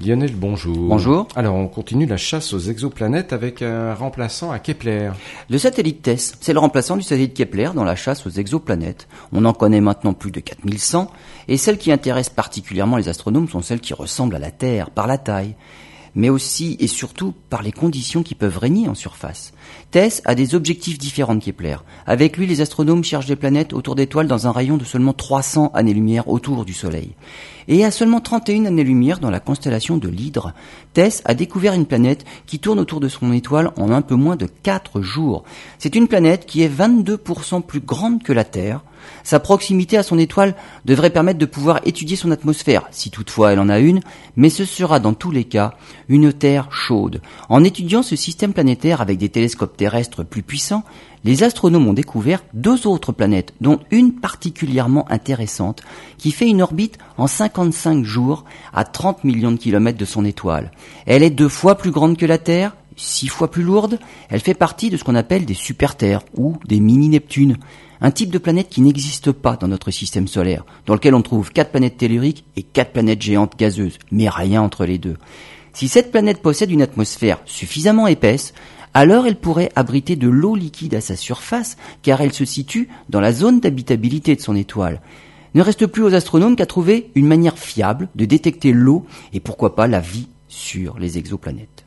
Lionel, bonjour. Bonjour. Alors, on continue la chasse aux exoplanètes avec un remplaçant à Kepler. Le satellite TESS, c'est le remplaçant du satellite Kepler dans la chasse aux exoplanètes. On en connaît maintenant plus de 4100, et celles qui intéressent particulièrement les astronomes sont celles qui ressemblent à la Terre, par la taille mais aussi et surtout par les conditions qui peuvent régner en surface. TESS a des objectifs différents de Kepler. Avec lui, les astronomes cherchent des planètes autour d'étoiles dans un rayon de seulement 300 années-lumière autour du Soleil. Et à seulement 31 années-lumière dans la constellation de l'Hydre, TESS a découvert une planète qui tourne autour de son étoile en un peu moins de 4 jours. C'est une planète qui est 22% plus grande que la Terre, sa proximité à son étoile devrait permettre de pouvoir étudier son atmosphère, si toutefois elle en a une, mais ce sera dans tous les cas une Terre chaude. En étudiant ce système planétaire avec des télescopes terrestres plus puissants, les astronomes ont découvert deux autres planètes, dont une particulièrement intéressante, qui fait une orbite en 55 jours à 30 millions de kilomètres de son étoile. Elle est deux fois plus grande que la Terre, six fois plus lourde, elle fait partie de ce qu'on appelle des super-terres ou des mini-Neptunes un type de planète qui n'existe pas dans notre système solaire, dans lequel on trouve quatre planètes telluriques et quatre planètes géantes gazeuses, mais rien entre les deux. Si cette planète possède une atmosphère suffisamment épaisse, alors elle pourrait abriter de l'eau liquide à sa surface, car elle se situe dans la zone d'habitabilité de son étoile. ne reste plus aux astronomes qu'à trouver une manière fiable de détecter l'eau et pourquoi pas la vie sur les exoplanètes.